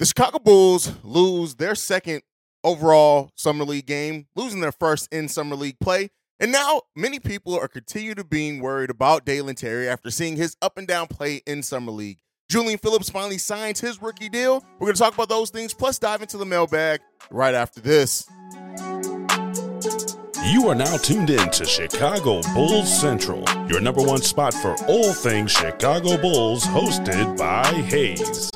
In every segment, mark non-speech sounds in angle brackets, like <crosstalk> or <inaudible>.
The Chicago Bulls lose their second overall Summer League game, losing their first in Summer League play. And now many people are continue to being worried about Dalen Terry after seeing his up and down play in Summer League. Julian Phillips finally signs his rookie deal. We're going to talk about those things, plus dive into the mailbag right after this. You are now tuned in to Chicago Bulls Central, your number one spot for all things Chicago Bulls, hosted by Haize.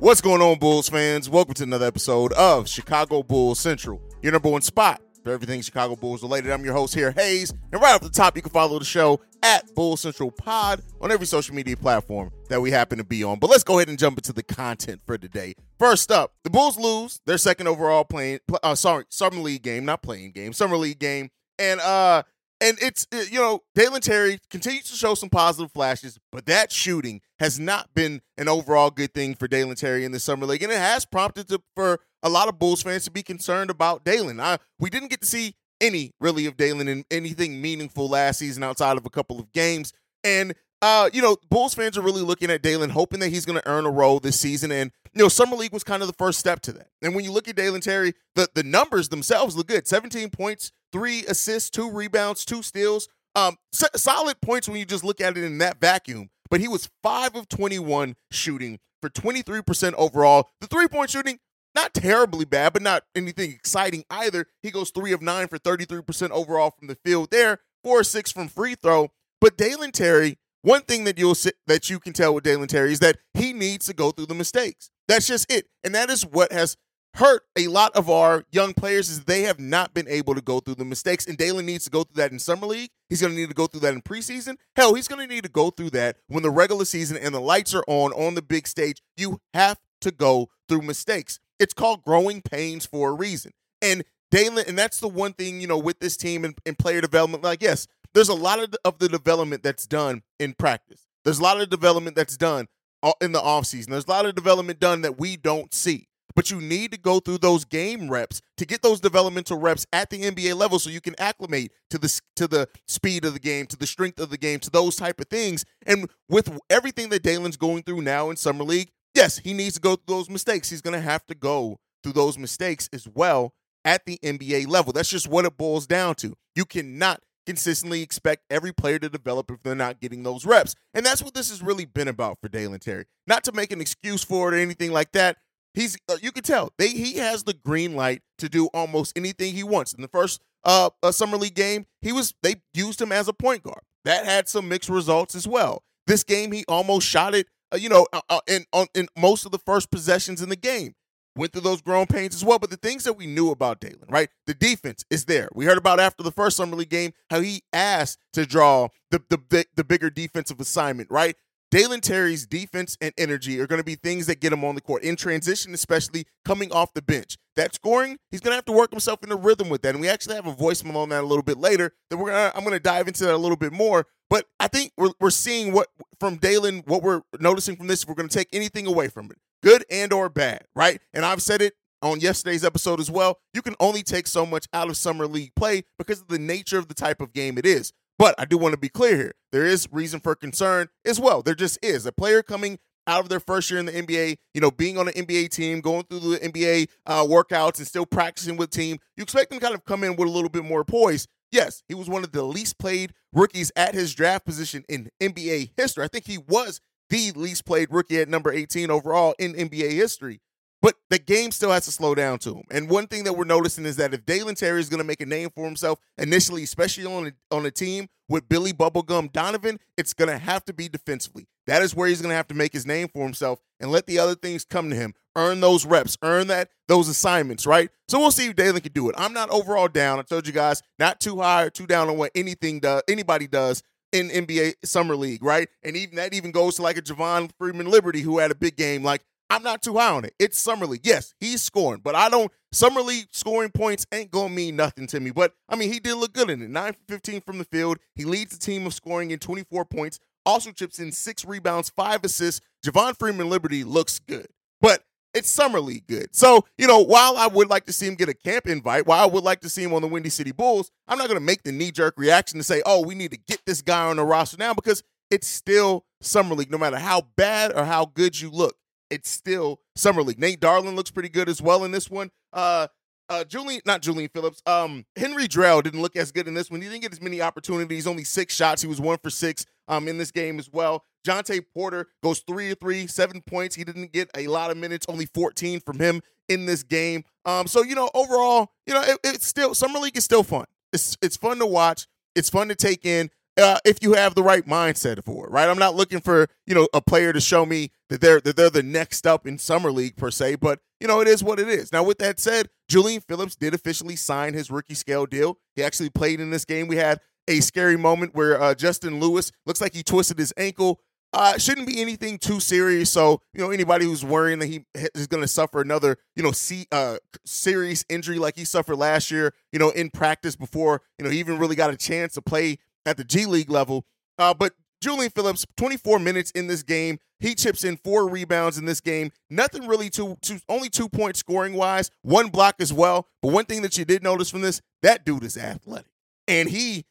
What's going on, Bulls fans? Welcome to another episode of Chicago Bulls Central, your number one spot for everything Chicago Bulls related. I'm your host here, Haize, and right off the top, you can follow the show at Bull Central Pod on every social media platform that we happen to be on. But let's go ahead and jump into the content for today. First up, the Bulls lose their second overall playing, uh, sorry, summer league game, not playing game, summer league game, and uh, and it's you know Dalen Terry continues to show some positive flashes, but that shooting has not been an overall good thing for Dalen Terry in the summer league, and it has prompted to, for a lot of Bulls fans to be concerned about Dalen. I, we didn't get to see any really of Dalen in anything meaningful last season outside of a couple of games, and uh, you know, Bulls fans are really looking at Dalen, hoping that he's going to earn a role this season. And, you know, Summer League was kind of the first step to that. And when you look at Dalen Terry, the, the numbers themselves look good 17 points, three assists, two rebounds, two steals. Um, solid points when you just look at it in that vacuum but he was 5 of 21 shooting for 23% overall. The three point shooting, not terribly bad, but not anything exciting either. He goes 3 of 9 for 33% overall from the field there, 4 6 from free throw. But Dalen Terry, one thing that you'll see, that you can tell with Dalen Terry is that he needs to go through the mistakes. That's just it. And that is what has hurt a lot of our young players is they have not been able to go through the mistakes. And Dalen needs to go through that in summer league. He's going to need to go through that in preseason. Hell, he's going to need to go through that when the regular season and the lights are on on the big stage. You have to go through mistakes. It's called growing pains for a reason. And Dalen, and that's the one thing, you know, with this team and, and player development. Like, yes, there's a lot of the, of the development that's done in practice. There's a lot of development that's done uh, in the offseason. There's a lot of development done that we don't see but you need to go through those game reps to get those developmental reps at the NBA level so you can acclimate to the to the speed of the game, to the strength of the game, to those type of things. And with everything that Dalen's going through now in summer league, yes, he needs to go through those mistakes. He's going to have to go through those mistakes as well at the NBA level. That's just what it boils down to. You cannot consistently expect every player to develop if they're not getting those reps. And that's what this has really been about for Dalen Terry. Not to make an excuse for it or anything like that, He's uh, you can tell they he has the green light to do almost anything he wants. In the first uh, uh, summer league game, he was they used him as a point guard. That had some mixed results as well. This game, he almost shot it. Uh, you know, uh, uh, in on, in most of the first possessions in the game. Went through those growing pains as well. But the things that we knew about Dalen, right? The defense is there. We heard about after the first summer league game how he asked to draw the the the, the bigger defensive assignment, right? Dalen Terry's defense and energy are going to be things that get him on the court in transition, especially coming off the bench. That scoring, he's going to have to work himself in a rhythm with that. And we actually have a voicemail on that a little bit later that we're gonna, I'm going to dive into that a little bit more. But I think we're, we're seeing what from Dalen, what we're noticing from this, we're going to take anything away from it, good and or bad, right? And I've said it on yesterday's episode as well. You can only take so much out of summer league play because of the nature of the type of game it is. But I do want to be clear here. There is reason for concern as well. There just is. A player coming out of their first year in the NBA, you know, being on an NBA team, going through the NBA uh, workouts and still practicing with team, you expect them kind of come in with a little bit more poise. Yes, he was one of the least played rookies at his draft position in NBA history. I think he was the least played rookie at number 18 overall in NBA history. But the game still has to slow down to him. And one thing that we're noticing is that if Dalen Terry is going to make a name for himself initially, especially on a, on a team with Billy Bubblegum Donovan, it's going to have to be defensively. That is where he's going to have to make his name for himself and let the other things come to him. Earn those reps, earn that those assignments, right? So we'll see if Dalen can do it. I'm not overall down. I told you guys, not too high or too down on what anything does, anybody does in NBA Summer League, right? And even that even goes to like a Javon Freeman Liberty who had a big game. Like I'm not too high on it. It's Summer League. Yes, he's scoring, but I don't. Summer League scoring points ain't gonna mean nothing to me. But I mean, he did look good in it. Nine for 15 from the field. He leads the team of scoring in 24 points. Also chips in six rebounds, five assists. Javon Freeman Liberty looks good, but it's Summer League good. So you know, while I would like to see him get a camp invite, while I would like to see him on the Windy City Bulls, I'm not gonna make the knee jerk reaction to say, oh, we need to get this guy on the roster now because it's still Summer League. No matter how bad or how good you look it's still summer league. Nate Darling looks pretty good as well in this one. Uh, uh, Julian, not Julian Phillips. Um, Henri Drell didn't look as good in this one. He didn't get as many opportunities. Only six shots. He was one for six. Um, in this game as well. Jontay Porter goes three or three, seven points. He didn't get a lot of minutes. Only 14 from him in this game. Um, so you know, overall, you know, it, it's still summer league is still fun. It's it's fun to watch. It's fun to take in. Uh, if you have the right mindset for it, right? I'm not looking for you know a player to show me that they're that they're the next up in summer league per se, but you know it is what it is. Now, with that said, Julian Phillips did officially sign his rookie scale deal. He actually played in this game. We had a scary moment where uh, Justin Lewis looks like he twisted his ankle. Uh, shouldn't be anything too serious. So, you know, anybody who's worrying that he is going to suffer another, you know, see, uh, serious injury like he suffered last year, you know, in practice before, you know, he even really got a chance to play at the G League level. Uh, but Julian Phillips, 24 minutes in this game. He chips in four rebounds in this game. Nothing really too only two points scoring wise, one block as well. But one thing that you did notice from this, that dude is athletic. And he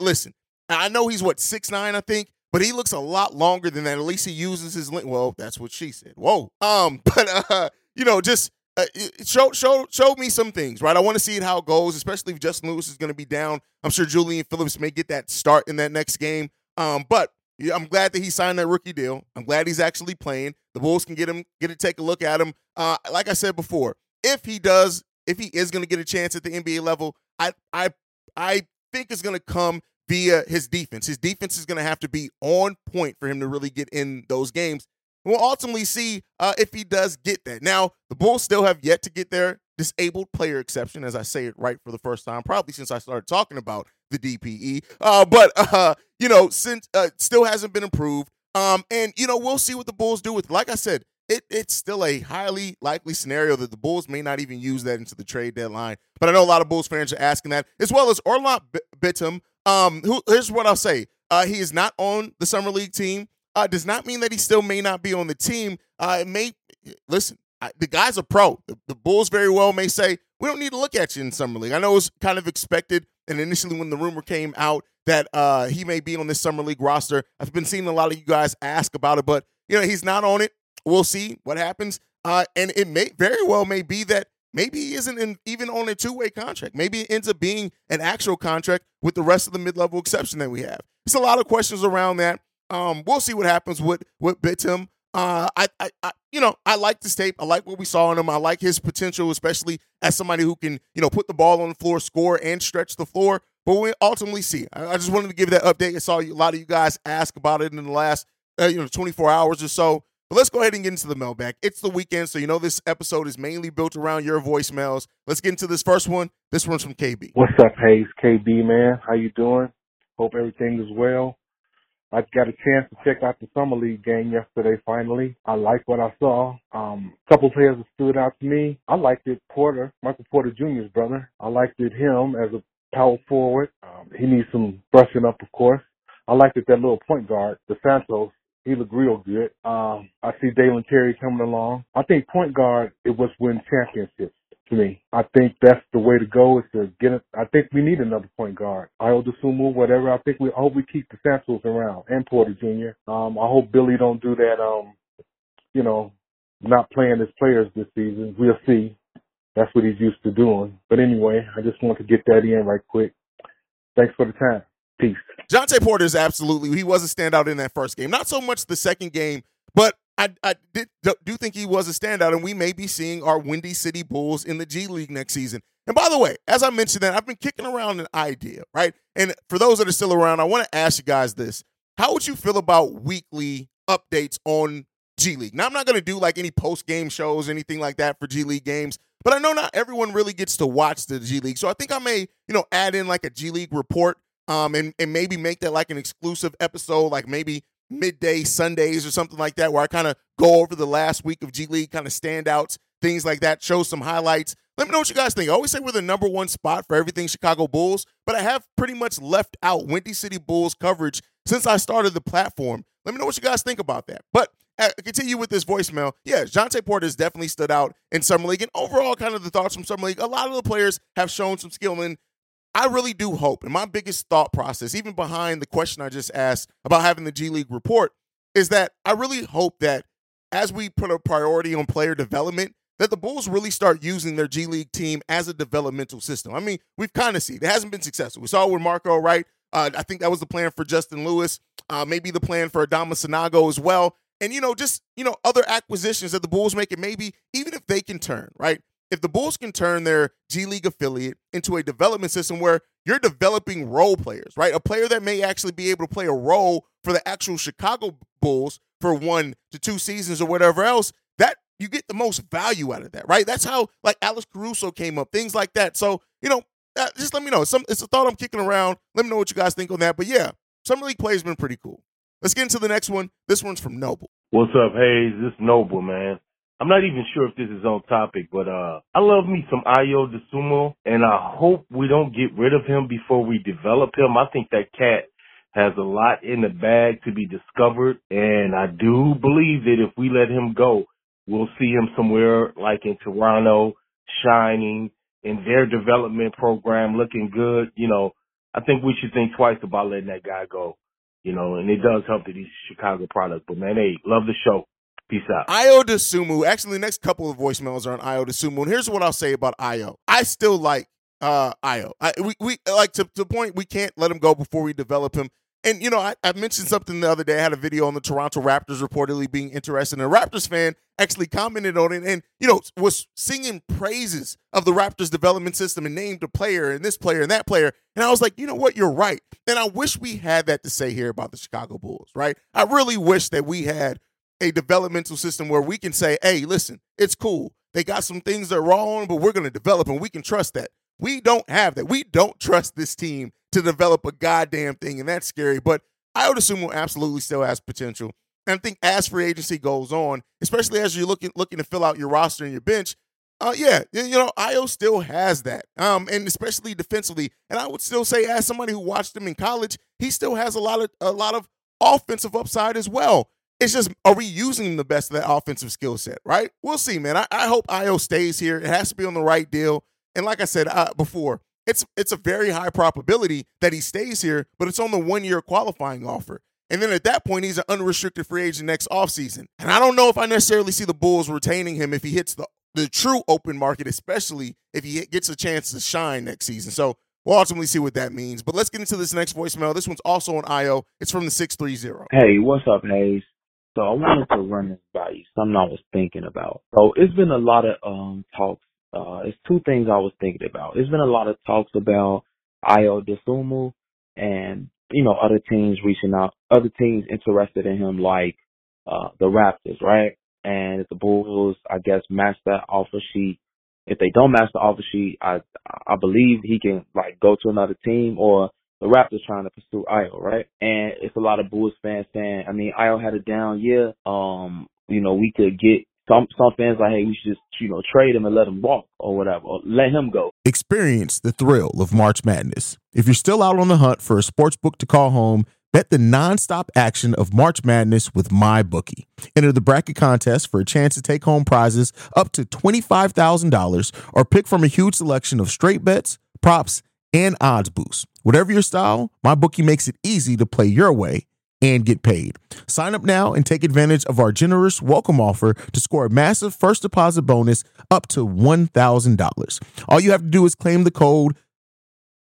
listen, I know he's what six nine, I think, but he looks a lot longer than that. At least he uses his length. Well, that's what she said. Whoa. Um, <laughs> but uh, you know, just uh, show show show me some things, right? I want to see how it goes, especially if Justin Lewis is going to be down. I'm sure Julian Phillips may get that start in that next game. Um, but yeah, I'm glad that he signed that rookie deal. I'm glad he's actually playing. The Bulls can get him, get to take a look at him. Uh, like I said before, if he does, if he is going to get a chance at the NBA level, I I I think is going to come via his defense. His defense is going to have to be on point for him to really get in those games. We'll ultimately see uh, if he does get that. Now, the Bulls still have yet to get their disabled player exception, as I say it right for the first time, probably since I started talking about the DPE. Uh, but <laughs> uh, you know, since uh, still hasn't been approved. Um, and you know, we'll see what the Bulls do with. Like I said, it, it's still a highly likely scenario that the Bulls may not even use that into the trade deadline. But I know a lot of Bulls fans are asking that, as well as Onuralp Bitim. Um, who, here's what I'll say: uh, he is not on the summer league team. Uh, does not mean that he still may not be on the team. Uh, it may listen. I, the guy's a pro. The, the, Bulls very well may say we don't need to look at you in summer league. I know it was kind of expected, and initially when the rumor came out that uh, he may be on this summer league roster, I've been seeing a lot of you guys ask about it, but you know he's not on it. We'll see what happens. Uh, and it may very well may be that maybe he isn't in, even on a two way contract. Maybe it ends up being an actual contract with the rest of the mid level exception that we have. There's a lot of questions around that. Um, we'll see what happens with with Bitim. Uh, I, I, I, you know, I like this tape. I like what we saw in him. I like his potential, especially as somebody who can, you know, put the ball on the floor, score, and stretch the floor. But we ultimately see. I, I just wanted to give that update. I saw a lot of you guys ask about it in the last, uh, you know, 24 hours or so. But let's go ahead and get into the mailbag. It's the weekend, so you know this episode is mainly built around your voicemails. Let's get into this first one. This one's from KB. What's up, Haize? KB, man. How you doing? Hope everything is well. I got a chance to check out the summer league game yesterday. Finally, I like what I saw. Um, a couple players that stood out to me. I liked it. Porter, Michael Porter Jr.'s brother. I liked it him as a power forward. Um, he needs some brushing up, of course. I liked it that little point guard, the Santos he looked real good. Um, I see Dalen Terry coming along. I think point guard it was win championships to me. I think that's the way to go is to get it. I think we need another point guard. Ayo Dosunmu, whatever. I think we I hope we keep the Santos around and Porter Jr. Um, I hope Billy don't do that. Um, you know, not playing his players this season. We'll see. That's what he's used to doing. But anyway, I just want to get that in right quick. Thanks for the time. Peace. Jontay Porter is absolutely he was a standout in that first game. Not so much the second game, but I, I did, do think he was a standout, and we may be seeing our Windy City Bulls in the G League next season. And by the way, as I mentioned that, I've been kicking around an idea, right? And for those that are still around, I want to ask you guys this. How would you feel about weekly updates on G League? Now, I'm not going to do like any post game shows, anything like that for G League games, but I know not everyone really gets to watch the G League. So I think I may, you know, add in like a G League report um, and, and maybe make that like an exclusive episode, like maybe midday Sundays or something like that, where I kind of go over the last week of G League, kind of standouts, things like that, show some highlights. Let me know what you guys think. I always say we're the number one spot for everything Chicago Bulls, but I have pretty much left out Windy City Bulls coverage since I started the platform. Let me know what you guys think about that. But uh, continue with this voicemail. Yeah, Jontay Porter has definitely stood out in Summer League. And overall, kind of the thoughts from Summer League, a lot of the players have shown some skill in I really do hope, and my biggest thought process, even behind the question I just asked about having the G League report, is that I really hope that as we put a priority on player development, that the Bulls really start using their G League team as a developmental system. I mean, we've kind of seen it hasn't been successful. We saw with Marko, right? Uh, I think that was the plan for Justin Lewis, uh, maybe the plan for Adama Sanogo as well. And, you know, just, you know, other acquisitions that the Bulls make it maybe, even if they can turn, right? If the Bulls can turn their G League affiliate into a development system where you're developing role players, right? A player that may actually be able to play a role for the actual Chicago Bulls for one to two seasons or whatever else, that you get the most value out of that, right? That's how like Alex Caruso came up, things like that. So, you know, uh, just let me know. Some it's a thought I'm kicking around. Let me know what you guys think on that. But yeah, summer league play has been pretty cool. Let's get into the next one. This one's from Noble. What's up, Haize? This Noble, man. I'm not even sure if this is on topic, but uh I love me some Ayo Dosunmu, and I hope we don't get rid of him before we develop him. I think that cat has a lot in the bag to be discovered, and I do believe that if we let him go, we'll see him somewhere like in Toronto, shining in their development program, looking good. You know, I think we should think twice about letting that guy go. You know, and it does help that he's a Chicago product. But man, hey, love the show. Peace out. Ayo Dosunmu. Actually, the next couple of voicemails are on Ayo Dosunmu. And here's what I'll say about Ayo. I still like uh Ayo. I, we we like to, to the point we can't let him go before we develop him. And you know, I, I mentioned something the other day. I had a video on the Toronto Raptors reportedly being interested. And a Raptors fan actually commented on it and, you know, was singing praises of the Raptors development system and named a player and this player and that player. And I was like, you know what? You're right. And I wish we had that to say here about the Chicago Bulls, right? I really wish that we had a developmental system where we can say, hey, listen, it's cool. They got some things that are wrong, but we're going to develop and we can trust that. We don't have that. We don't trust this team to develop a goddamn thing, and that's scary. But I would assume will absolutely still has potential. And I think as free agency goes on, especially as you're looking looking to fill out your roster and your bench, uh, yeah, you know, Ayo still has that, um, and especially defensively. And I would still say, as somebody who watched him in college, he still has a lot of a lot of offensive upside as well. It's just, are we using the best of that offensive skill set? Right? We'll see, man. I, I hope Ayo stays here. It has to be on the right deal. And like I said uh, before, it's it's a very high probability that he stays here, but it's on the one year qualifying offer. And then at that point, he's an unrestricted free agent next offseason. And I don't know if I necessarily see the Bulls retaining him if he hits the, the true open market, especially if he gets a chance to shine next season. So we'll ultimately see what that means. But let's get into this next voicemail. This one's also on Ayo. It's from the 630. Hey, what's up, Haize? So I wanted to run this by you, something I was thinking about. So it's been a lot of um talks uh, it's two things I was thinking about. There's been a lot of talks about Ayo Dosunmu and, you know, other teams reaching out, other teams interested in him like, uh, the Raptors, right? And if the Bulls, I guess, match that offer sheet, if they don't match the offer sheet, I, I believe he can like go to another team or the Raptors trying to pursue Ayo, right? And it's a lot of Bulls fans saying, I mean, Ayo had a down year. Um, you know, we could get some some fans like, hey, we should just you know trade him and let him walk or whatever, or let him go. Experience the thrill of March Madness. If you're still out on the hunt for a sports book to call home, bet the nonstop action of March Madness with MyBookie. Enter the bracket contest for a chance to take home prizes up to twenty five thousand dollars, or pick from a huge selection of straight bets, props, and odds boosts. Whatever your style, MyBookie makes it easy to play your way and get paid. Sign up now and take advantage of our generous welcome offer to score a massive first deposit bonus up to $1,000. All you have to do is claim the code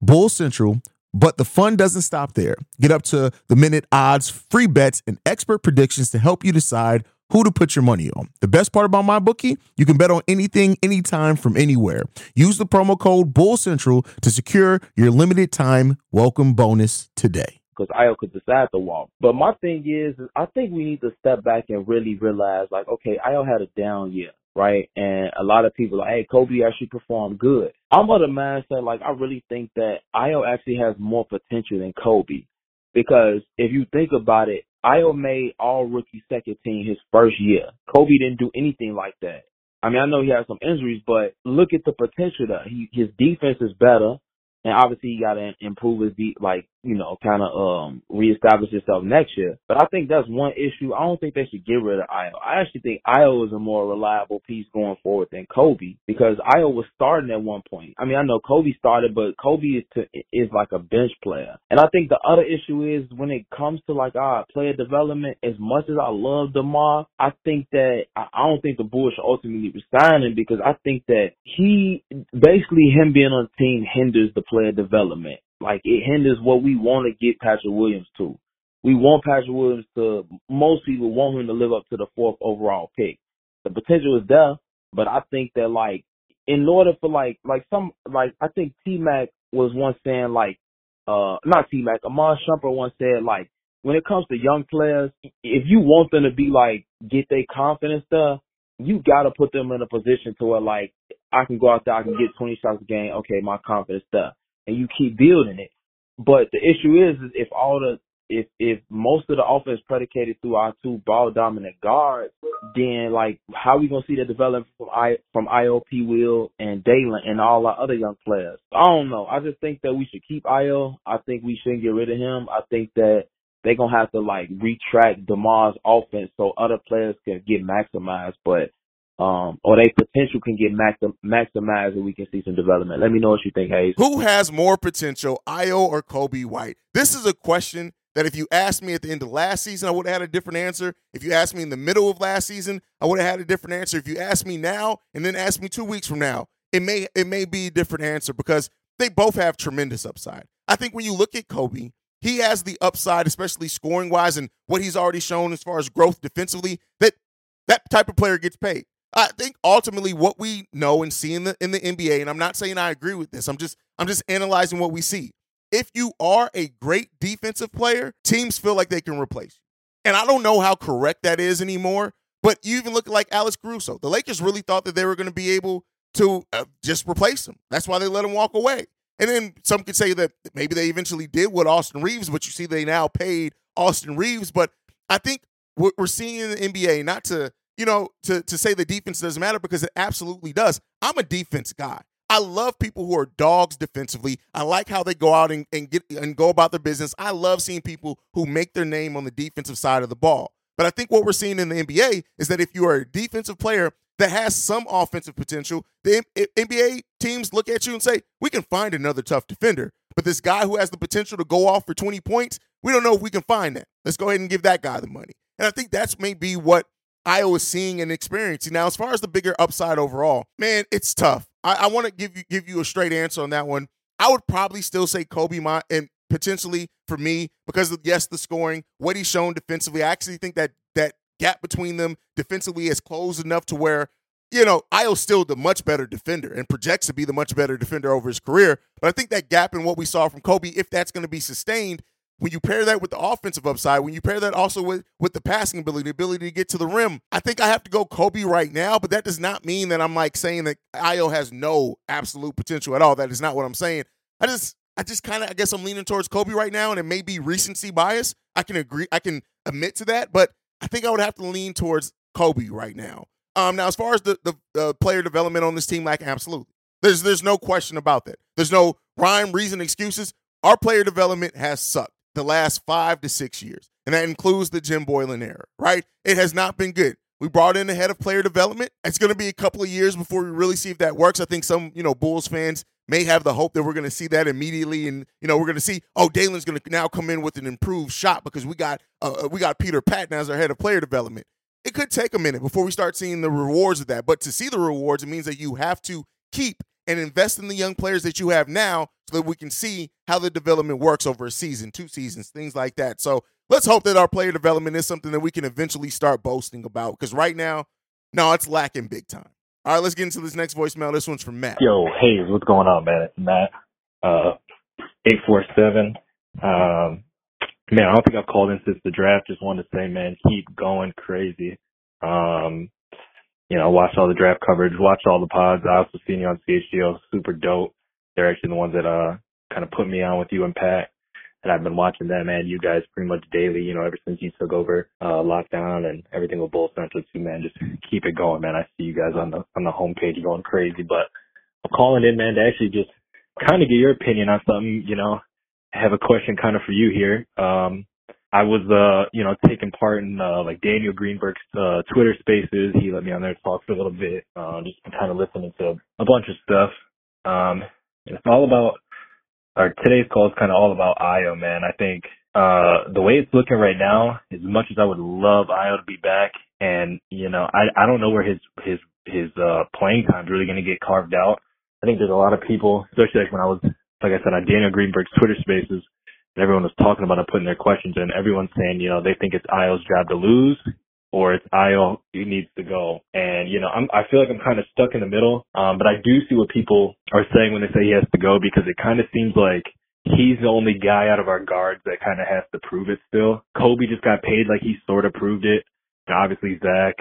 Bull Central, but the fun doesn't stop there. Get up to the minute odds, free bets, and expert predictions to help you decide who to put your money on. The best part about MyBookie, you can bet on anything, anytime, from anywhere. Use the promo code Bull Central to secure your limited time welcome bonus today because Ayo could decide to walk. But my thing is, I think we need to step back and really realize, like, okay, Ayo had a down year, right? And a lot of people are like, hey, Coby actually performed good. I'm of the mindset, like, I really think that Ayo actually has more potential than Coby. Because if you think about it, Ayo made all rookie second team his first year. Coby didn't do anything like that. I mean, I know he had some injuries, but look at the potential that He, his defense is better. And obviously, he got to improve his de- like you know, kind of um reestablish itself next year. But I think that's one issue. I don't think they should get rid of Ayo. I actually think Ayo is a more reliable piece going forward than Coby because Ayo was starting at one point. I mean, I know Coby started, but Coby is to, is like a bench player. And I think the other issue is when it comes to like our player development, as much as I love DeMar, I think that I don't think the Bulls should ultimately resign him because I think that he basically him being on the team hinders the player development. Like it hinders what we want to get Patrick Williams to. We want Patrick Williams to. Most people want him to live up to the fourth overall pick. The potential is there, but I think that like in order for like like some like I think T Mac was once saying like uh not T Mac Iman Shumpert once said like when it comes to young players, if you want them to be like get their confidence stuff, you gotta put them in a position to where like I can go out there, I can get 20 shots a game. Okay, my confidence there and you keep building it. But the issue is, is if all the if if most of the offense predicated through our two ball dominant guards, then like how are we gonna see the development from I from IOP Will and Dalen and all our other young players? I don't know. I just think that we should keep Ayo. I think we shouldn't get rid of him. I think that they're gonna have to like retract Demar's offense so other players can get maximized. But um, or they potential can get maximized and we can see some development. Let me know what you think, Haize. Who has more potential, Ayo or Coby White? This is a question that if you asked me at the end of last season, I would have had a different answer. If you asked me in the middle of last season, I would have had a different answer. If you asked me now and then asked me two weeks from now, it may it may be a different answer because they both have tremendous upside. I think when you look at Coby, he has the upside, especially scoring wise, and what he's already shown as far as growth defensively. That that type of player gets paid. I think ultimately what we know and see in the in the NBA, and I'm not saying I agree with this. I'm just I'm just analyzing what we see. If you are a great defensive player, teams feel like they can replace you. And I don't know how correct that is anymore. But you even look like Alex Caruso. The Lakers really thought that they were going to be able to uh, just replace him. That's why they let him walk away. And then some could say that maybe they eventually did with Austin Reaves, but you see they now paid Austin Reaves. But I think what we're seeing in the NBA, not to you know, to, to say the defense doesn't matter because it absolutely does. I'm a defense guy. I love people who are dogs defensively. I like how they go out and, and get and go about their business. I love seeing people who make their name on the defensive side of the ball. But I think what we're seeing in the NBA is that if you are a defensive player that has some offensive potential, the NBA teams look at you and say, "We can find another tough defender." But this guy who has the potential to go off for 20 points, we don't know if we can find that. Let's go ahead and give that guy the money. And I think that's maybe what Iowa seeing and experiencing. Now, as far as the bigger upside overall, man, it's tough. I, I want to give you give you a straight answer on that one. I would probably still say Coby my and potentially for me because of yes, the scoring, what he's shown defensively. I actually think that that gap between them defensively is closed enough to where you know, Ayo's still the much better defender and projects to be the much better defender over his career. But I think that gap in what we saw from Coby, if that's going to be sustained, when you pair that with the offensive upside, when you pair that also with, with the passing ability, the ability to get to the rim, I think I have to go Coby right now, but that does not mean that I'm like saying that Ayo has no absolute potential at all. That is not what I'm saying. I just I just kind of I guess I'm leaning towards Coby right now, and it may be recency bias. I can agree, I can admit to that, but I think I would have to lean towards Coby right now. Um, now as far as the, the, the player development on this team, like absolutely, there's there's no question about that. There's no rhyme, reason, excuses. Our player development has sucked the last five to six years. And that includes the Jim Boylen era, right? It has not been good. We brought in the head of player development. It's going to be a couple of years before we really see if that works. I think some, you know, Bulls fans may have the hope that we're going to see that immediately, and you know, we're going to see, oh, Dalen's going to now come in with an improved shot because we got uh, we got Peter Patton as our head of player development. It could take a minute before we start seeing the rewards of that, but to see the rewards, it means that you have to keep and invest in the young players that you have now so that we can see how the development works over a season, two seasons, things like that. So let's hope that our player development is something that we can eventually start boasting about because right now, no, it's lacking big time. All right, let's get into this next voicemail. This one's from Matt. Yo, Haize, what's going on, man? It's Matt, uh, 847. Um, man, I don't think I've called in since the draft. Just wanted to say, man, keep going crazy. Um, you know, watched all the draft coverage, watched all the pods. I also seen you on CHGO, super dope. They're actually the ones that uh kind of put me on with you and Pat. And I've been watching them and you guys pretty much daily, you know, ever since you took over uh lockdown and everything with Bull Central too, man. Just keep it going, man. I see you guys on the on the homepage going crazy. But I'm calling in, man, to actually just kind of get your opinion on something, you know. have a question kind of for you here. Um, I was, uh, you know, taking part in, uh, like Daniel Greenberg's, uh, Twitter spaces. He let me on there to talk for a little bit, uh, just kind of listening to a bunch of stuff. Um, it's all about, or today's call is kind of all about Ayo, man. I think, uh, the way it's looking right now, as much as I would love Ayo to be back, and, you know, I, I don't know where his, his, his, uh, playing time's really going to get carved out. I think there's a lot of people, especially like when I was, like I said, on Daniel Greenberg's Twitter spaces, and everyone was talking about it, putting their questions in. Everyone's saying, you know, they think it's Ayo's job to lose or it's Ayo who needs to go. And, you know, I'm, I feel like I'm kind of stuck in the middle. Um, but I do see what people are saying when they say he has to go because it kind of seems like he's the only guy out of our guards that kind of has to prove it still. Coby just got paid like he sort of proved it. And obviously Zach,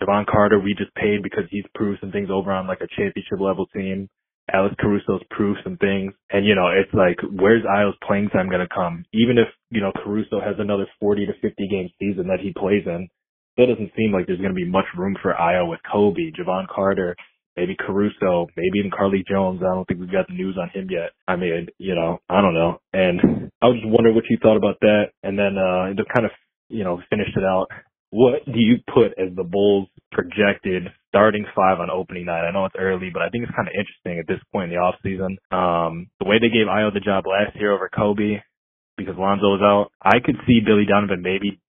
Jevon Carter, we just paid because he's proved some things over on like a championship level team. Alex Caruso's proved some things. And, you know, it's like, where's Ayo's playing time going to come? Even if, you know, Caruso has another 40 to 50 game season that he plays in, still doesn't seem like there's going to be much room for Ayo with Coby, Jevon Carter, maybe Caruso, maybe even Carlik Jones. I don't think we've got the news on him yet. I mean, you know, I don't know. And I was just wondering what you thought about that. And then, uh, to kind of, you know, finish it out what do you put as the Bulls projected starting five on opening night? I know it's early, but I think it's kind of interesting at this point in the off season. Um, the way they gave Ayo the job last year over Coby because Lonzo was out, I could see Billy Donovan maybe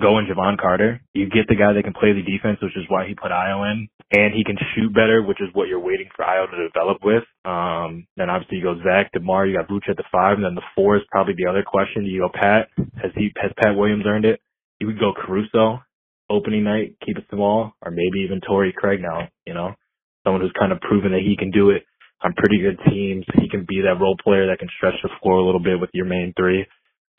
going Jevon Carter. You get the guy that can play the defense, which is why he put Ayo in, and he can shoot better, which is what you're waiting for Ayo to develop with. Um, then obviously you go Zach, DeMar, you got Vooch at the five, and then the four is probably the other question. You go Pat. Has he has Pat Williams earned it? You would go Caruso opening night, keep it small, or maybe even Torrey Craig now, you know, someone who's kind of proven that he can do it on pretty good teams. He can be that role player that can stretch the floor a little bit with your main three.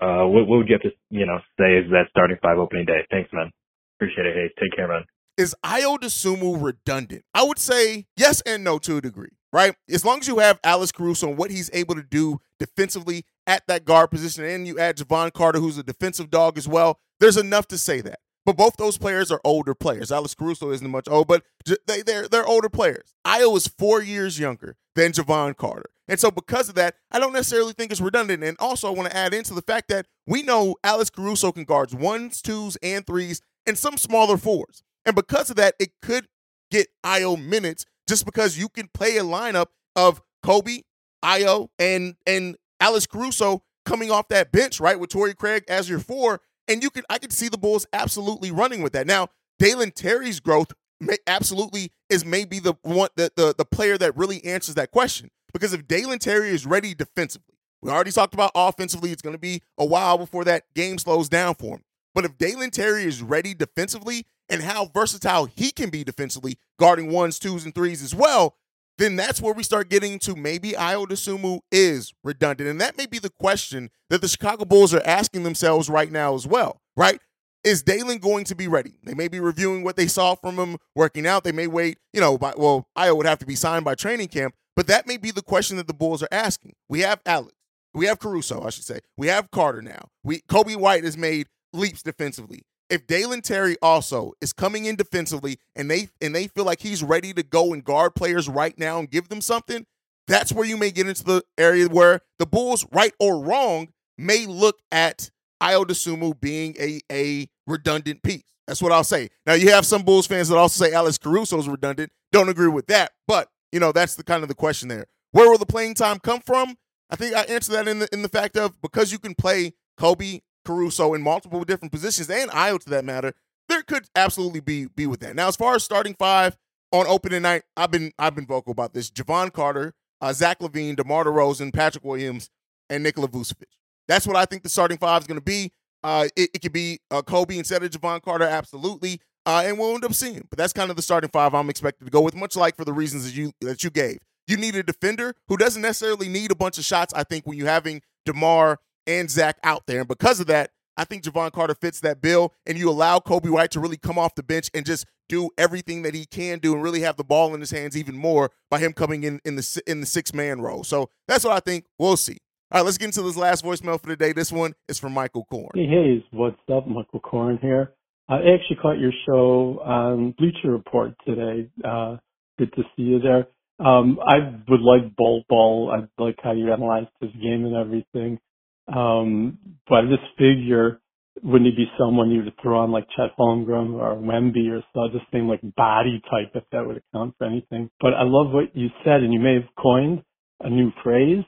Uh, what, what would you have to, you know, say is that starting five opening day? Thanks, man. Appreciate it. Hey, take care, man. Is Ayo Dosunmu redundant? I would say yes and no to a degree, right? As long as you have Alex Caruso and what he's able to do defensively at that guard position, and you add Jevon Carter, who's a defensive dog as well, there's enough to say that. But both those players are older players. Alex Caruso isn't much old, but they, they're, they're older players. Ayo is four years younger than Jevon Carter. And so because of that, I don't necessarily think it's redundant. And also I want to add into the fact that we know Alex Caruso can guards ones, twos, and threes, and some smaller fours. And because of that, it could get Ayo minutes just because you can play a lineup of Coby, Ayo, and and Alex Caruso coming off that bench, right, with Torrey Craig as your four, and you could I could see the Bulls absolutely running with that. Now, Dalen Terry's growth may, absolutely is maybe the one the, the the player that really answers that question. Because if Dalen Terry is ready defensively, we already talked about offensively, it's going to be a while before that game slows down for him. But if Dalen Terry is ready defensively and how versatile he can be defensively, guarding ones, twos, and threes as well, then that's where we start getting to maybe Ayo Dosunmu is redundant. And that may be the question that the Chicago Bulls are asking themselves right now as well, right? Is Dalen going to be ready? They may be reviewing what they saw from him working out. They may wait, you know, by, well, Ayo would have to be signed by training camp, but that may be the question that the Bulls are asking. We have Alex. We have Caruso, I should say. We have Carter now. We Coby White has made leaps defensively if Dalen Terry also is coming in defensively and they and they feel like he's ready to go and guard players right now and give them something, that's where you may get into the area where the Bulls, right or wrong, may look at Ayo Dosunmu being a, a redundant piece. That's what I'll say. Now you have some Bulls fans that also say Alex Caruso is redundant. Don't agree with that, but you know that's the kind of the question there. Where will the playing time come from? I think I answered that in the in the fact of because you can play Coby Caruso in multiple different positions and Ayo to that matter, there could absolutely be be with that. Now, as far as starting five on opening night, I've been I've been vocal about this. Jevon Carter, uh, Zach LaVine, DeMar DeRozan, Patrick Williams, and Nikola Vucevic. That's what I think the starting five is going to be. Uh, it, it could be uh, Coby instead of Jevon Carter, absolutely, uh, and we'll end up seeing. But that's kind of the starting five I'm expected to go with, much like for the reasons that you that you gave. You need a defender who doesn't necessarily need a bunch of shots. I think when you're having DeMar and Zach out there. And because of that, I think Jevon Carter fits that bill, and you allow Coby White to really come off the bench and just do everything that he can do, and really have the ball in his hands even more by him coming in in the in the six man role. So that's what I think. We'll see. All right, let's get into this last voicemail for the day. This one is from Michael Korn. Hey, hey, what's up? Michael Korn here. I actually caught your show on Bleacher Report today. Uh, good to see you there. Um, I would like Bol Bol. I like how you analyzed his game and everything. Um, but I just figure, wouldn't he be someone you would throw on like Chet Holmgren or Wemby or so, the same like body type if that would account for anything. But I love what you said, and you may have coined a new phrase.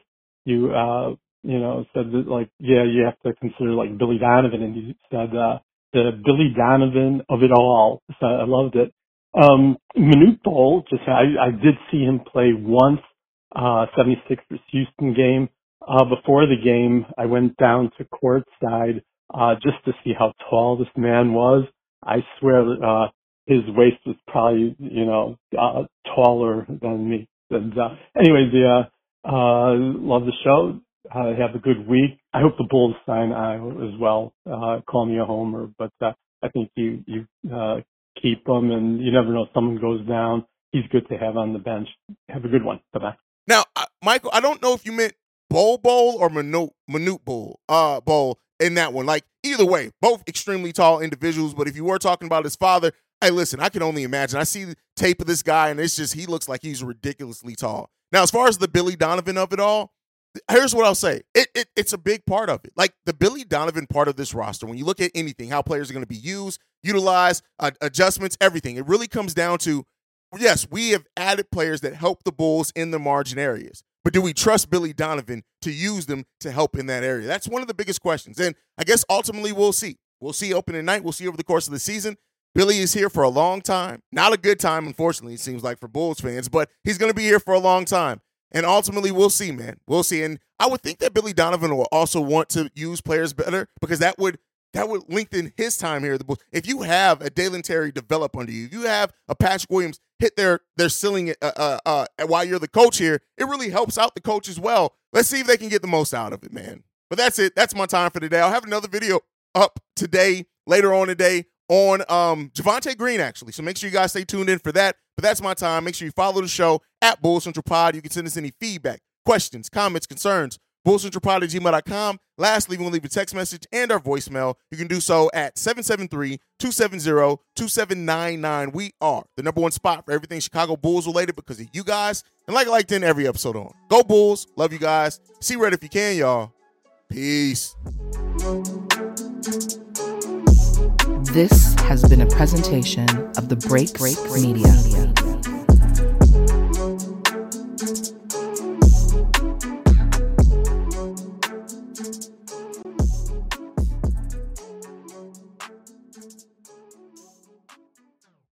You, uh, you know, said that like, yeah, you have to consider like Billy Donovan, and you said, uh, the Billy Donovan of it all. So I loved it. Um, Manute Bol, just I, I did see him play once, uh, 76ers Houston game. Uh, before the game, I went down to courtside, uh, just to see how tall this man was. I swear, uh, his waist was probably, you know, uh, taller than me. And, uh, anyways, yeah, uh, love the show. Uh, have a good week. I hope the Bulls sign Ayo as well. Uh, call me a homer, but, uh, I think you, you, uh, keep him and you never know if someone goes down. He's good to have on the bench. Have a good one. Bye bye. Now, uh, Michael, I don't know if you meant Bol Bol or Manute Manute Bol uh Bol in that one. Like either way, both extremely tall individuals. But if you were talking about his father, hey, listen, I can only imagine. I see the tape of this guy, and it's just he looks like he's ridiculously tall. Now, as far as the Billy Donovan of it all, here's what I'll say. It, it it's a big part of it. Like the Billy Donovan part of this roster, when you look at anything, how players are going to be used, utilized, uh, adjustments, everything, it really comes down to yes, we have added players that help the Bulls in the margin areas. But do we trust Billy Donovan to use them to help in that area? That's one of the biggest questions. And I guess ultimately we'll see. We'll see opening night. We'll see over the course of the season. Billy is here for a long time. Not a good time, unfortunately, it seems like for Bulls fans, but he's going to be here for a long time. And ultimately, we'll see, man. We'll see. And I would think that Billy Donovan will also want to use players better because that would that would lengthen his time here at the Bulls. If you have a Dalen Terry develop under you, you have a Patrick Williams hit their their ceiling uh, uh, uh, while you're the coach here, it really helps out the coach as well. Let's see if they can get the most out of it, man. But that's it. That's my time for today. I'll have another video up today, later on today, on um Javonte Green, actually. So make sure you guys stay tuned in for that. But that's my time. Make sure you follow the show at Bull Central Pod. You can send us any feedback, questions, comments, concerns, bullcentralpod at gmail.com. Lastly, we'll leave a text message and our voicemail. You can do so at 773-270-2799. We are the number one spot for everything Chicago Bulls related because of you guys. And like I like to end every episode on. Go Bulls. Love you guys. See red if you can, y'all. Peace. This has been a presentation of the Break Break Media.